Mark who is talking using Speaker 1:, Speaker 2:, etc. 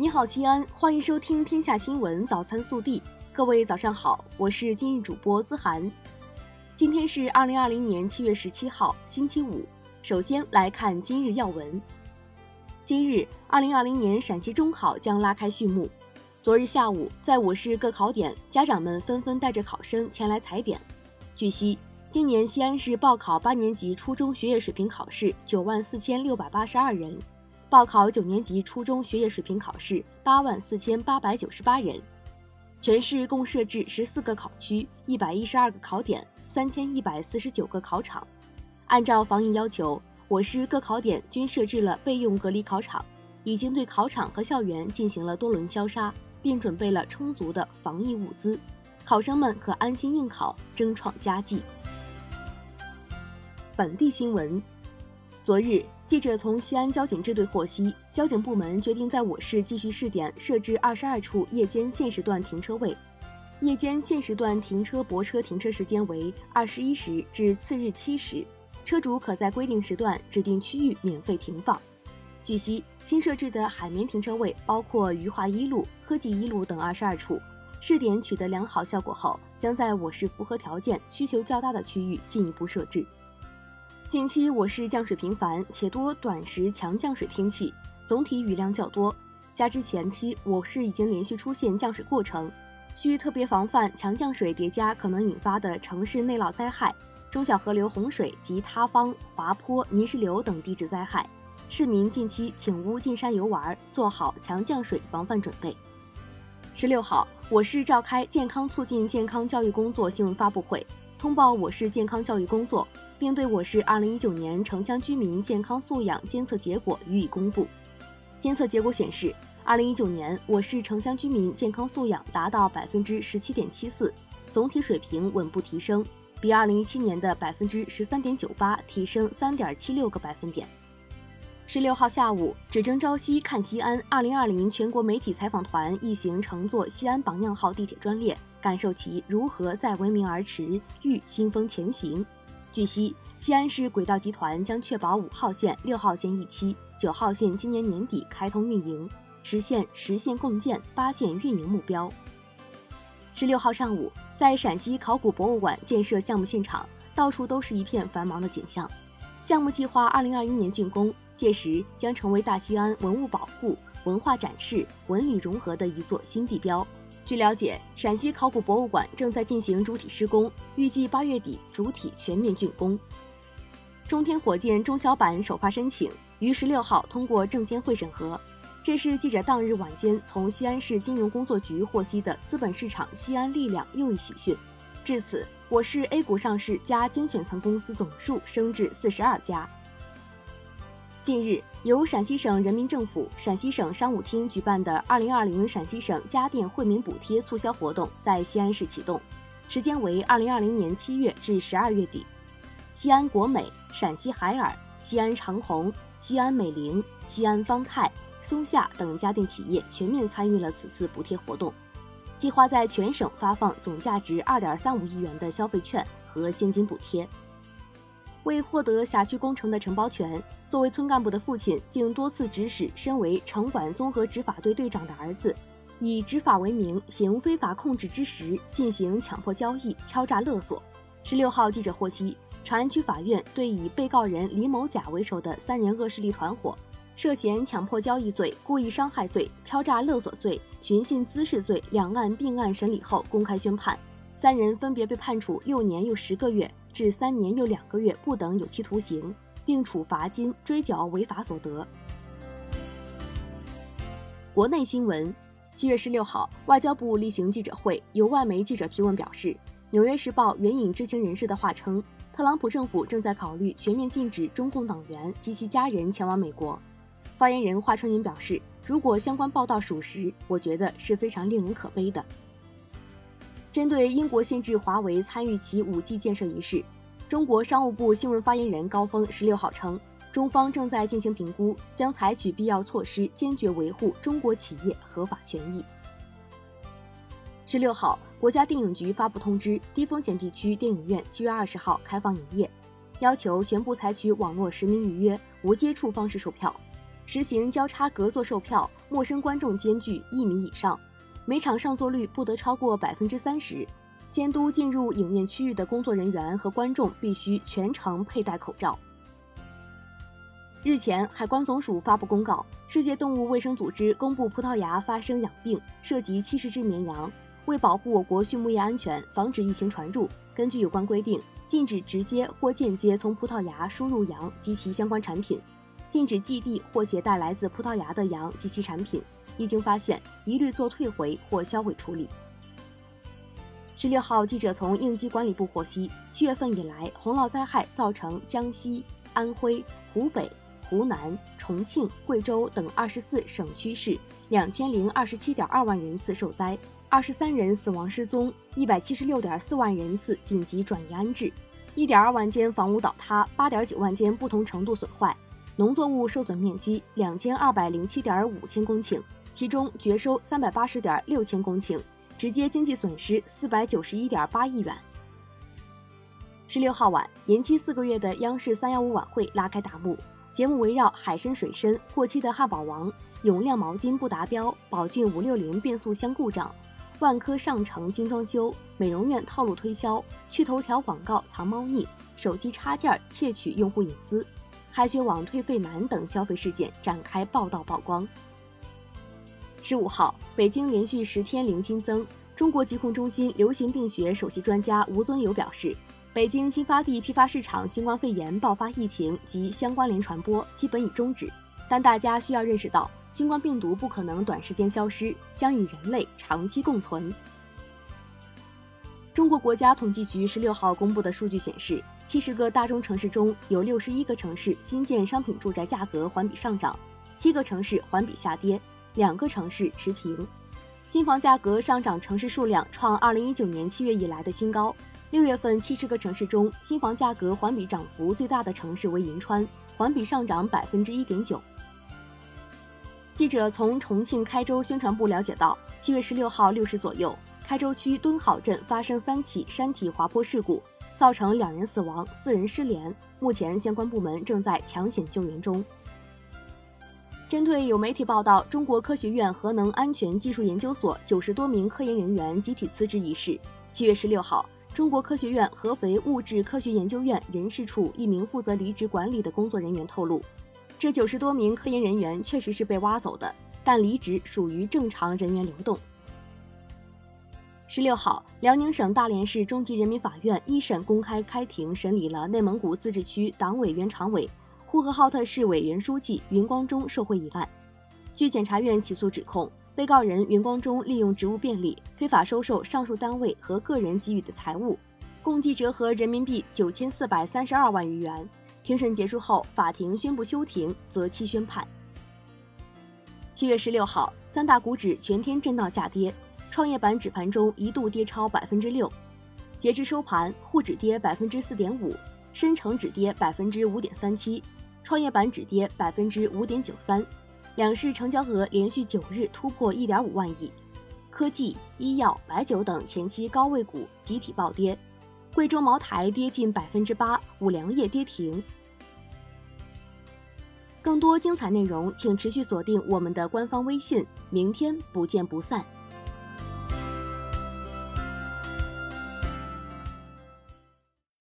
Speaker 1: 你好，西安，欢迎收听《天下新闻早餐速递》。各位早上好，我是今日主播资涵。今天是二零二零年七月十七号，星期五。首先来看今日要闻。今日，二零二零年陕西中考将拉开序幕。昨日下午，在我市各考点，家长们纷纷带着考生前来踩点。据悉，今年西安市报考八年级初中学业水平考试九万四千六百八十二人。报考九年级初中学业水平考试八万四千八百九十八人，全市共设置十四个考区、一百一十二个考点、三千一百四十九个考场。按照防疫要求，我市各考点均设置了备用隔离考场，已经对考场和校园进行了多轮消杀，并准备了充足的防疫物资，考生们可安心应考，争创佳绩。本地新闻，昨日。记者从西安交警支队获悉，交警部门决定在我市继续试点设置二十二处夜间限时段停车位。夜间限时段停车泊车停车时间为二十一时至次日七时，车主可在规定时段指定区域免费停放。据悉，新设置的海绵停车位包括余华一路、科技一路等二十二处。试点取得良好效果后，将在我市符合条件、需求较大的区域进一步设置。近期我市降水频繁且多短时强降水天气，总体雨量较多。加之前期我市已经连续出现降水过程，需特别防范强降水叠加可能引发的城市内涝灾害、中小河流洪水及塌方、滑坡、泥石流等地质灾害。市民近期请勿进山游玩，做好强降水防范准备。十六号，我市召开健康促进健康教育工作新闻发布会，通报我市健康教育工作。并对我市2019年城乡居民健康素养监测结果予以公布。监测结果显示，2019年我市城乡居民健康素养达到百分之十七点七四，总体水平稳步提升，比2017年的百分之十三点九八提升三点七六个百分点。十六号下午，只争朝夕看西安2020全国媒体采访团一行乘坐西安榜样号地铁专列，感受其如何在闻名而驰，遇新风前行。据悉，西安市轨道集团将确保五号线、六号线一期、九号线今年年底开通运营，实现实线共建、八线运营目标。十六号上午，在陕西考古博物馆建设项目现场，到处都是一片繁忙的景象。项目计划二零二一年竣工，届时将成为大西安文物保护、文化展示、文旅融合的一座新地标。据了解，陕西考古博物馆正在进行主体施工，预计八月底主体全面竣工。中天火箭中小板首发申请于十六号通过证监会审核，这是记者当日晚间从西安市金融工作局获悉的资本市场西安力量又一喜讯。至此，我市 A 股上市加精选层公司总数升至四十二家。近日，由陕西省人民政府、陕西省商务厅举办的2020陕西省家电惠民补贴促销活动在西安市启动，时间为2020年7月至12月底。西安国美、陕西海尔、西安长虹、西安美菱、西安方太、松下等家电企业全面参与了此次补贴活动，计划在全省发放总价值2.35亿元的消费券和现金补贴。为获得辖区工程的承包权，作为村干部的父亲竟多次指使身为城管综合执法队队长的儿子，以执法为名行非法控制之实，进行强迫交易、敲诈勒索。十六号，记者获悉，长安区法院对以被告人李某甲为首的三人恶势力团伙，涉嫌强迫交易罪、故意伤害罪、敲诈勒索罪、寻衅滋事罪两案并案审理后，公开宣判，三人分别被判处六年又十个月。至三年又两个月不等有期徒刑，并处罚金追缴违法所得。国内新闻：七月十六号，外交部例行记者会，有外媒记者提问表示，《纽约时报》援引知情人士的话称，特朗普政府正在考虑全面禁止中共党员及其家人前往美国。发言人华春莹表示，如果相关报道属实，我觉得是非常令人可悲的。针对英国限制华为参与其 5G 建设一事，中国商务部新闻发言人高峰十六号称，中方正在进行评估，将采取必要措施，坚决维护中国企业合法权益。十六号，国家电影局发布通知，低风险地区电影院七月二十号开放营业，要求全部采取网络实名预约、无接触方式售票。实行交叉隔座售票，陌生观众间距一米以上，每场上座率不得超过百分之三十。监督进入影院区域的工作人员和观众必须全程佩戴口罩。日前，海关总署发布公告，世界动物卫生组织公布葡萄牙发生养病，涉及七十只绵羊。为保护我国畜牧业安全，防止疫情传入，根据有关规定，禁止直接或间接从葡萄牙输入羊及其相关产品，禁止寄递或携带来自葡萄牙的羊及其产品，一经发现，一律做退回或销毁处理。十六号，记者从应急管理部获悉，七月份以来，洪涝灾害造成江西、安徽、湖北、湖南、重庆、贵州等二十四省区市两千零二十七点二万人次受灾。二十三人死亡失踪，一百七十六点四万人次紧急转移安置，一点二万间房屋倒塌，八点九万间不同程度损坏，农作物受损面积两千二百零七点五千公顷，其中绝收三百八十点六千公顷，直接经济损失四百九十一点八亿元。十六号晚，延期四个月的央视三幺五晚会拉开大幕，节目围绕海参水参、过期的汉堡王、永亮毛巾不达标、宝骏五六零变速箱故障。万科上城精装修，美容院套路推销，去头条广告藏猫腻，手机插件窃取用户隐私，海雪网退费难等消费事件展开报道曝光。十五号，北京连续十天零新增。中国疾控中心流行病学首席专家吴尊友表示，北京新发地批发市场新冠肺炎爆发疫情及相关联传播基本已终止，但大家需要认识到。新冠病毒不可能短时间消失，将与人类长期共存。中国国家统计局十六号公布的数据显示，七十个大中城市中有六十一个城市新建商品住宅价格环比上涨，七个城市环比下跌，两个城市持平。新房价格上涨城市数量创二零一九年七月以来的新高。六月份七十个城市中，新房价格环比涨幅最大的城市为银川，环比上涨百分之一点九。记者从重庆开州宣传部了解到，七月十六号六时左右，开州区敦好镇发生三起山体滑坡事故，造成两人死亡、四人失联。目前相关部门正在抢险救援中。针对有媒体报道中国科学院核能安全技术研究所九十多名科研人员集体辞职一事，七月十六号，中国科学院合肥物质科学研究院人事处一名负责离职管理的工作人员透露。这九十多名科研人员确实是被挖走的，但离职属于正常人员流动。十六号，辽宁省大连市中级人民法院一审公开开庭审理了内蒙古自治区党委原常委、呼和浩特市委原书记云光中受贿一案。据检察院起诉指控，被告人云光中利用职务便利，非法收受上述单位和个人给予的财物，共计折合人民币九千四百三十二万余元。庭审结束后，法庭宣布休庭，择期宣判。七月十六号，三大股指全天震荡下跌，创业板指盘中一度跌超百分之六。截至收盘，沪指跌百分之四点五，深成指跌百分之五点三七，创业板指跌百分之五点九三。两市成交额连续九日突破一点五万亿。科技、医药、白酒等前期高位股集体暴跌，贵州茅台跌近百分之八，五粮液跌停。更多精彩内容，请持续锁定我们的官方微信。明天不见不散。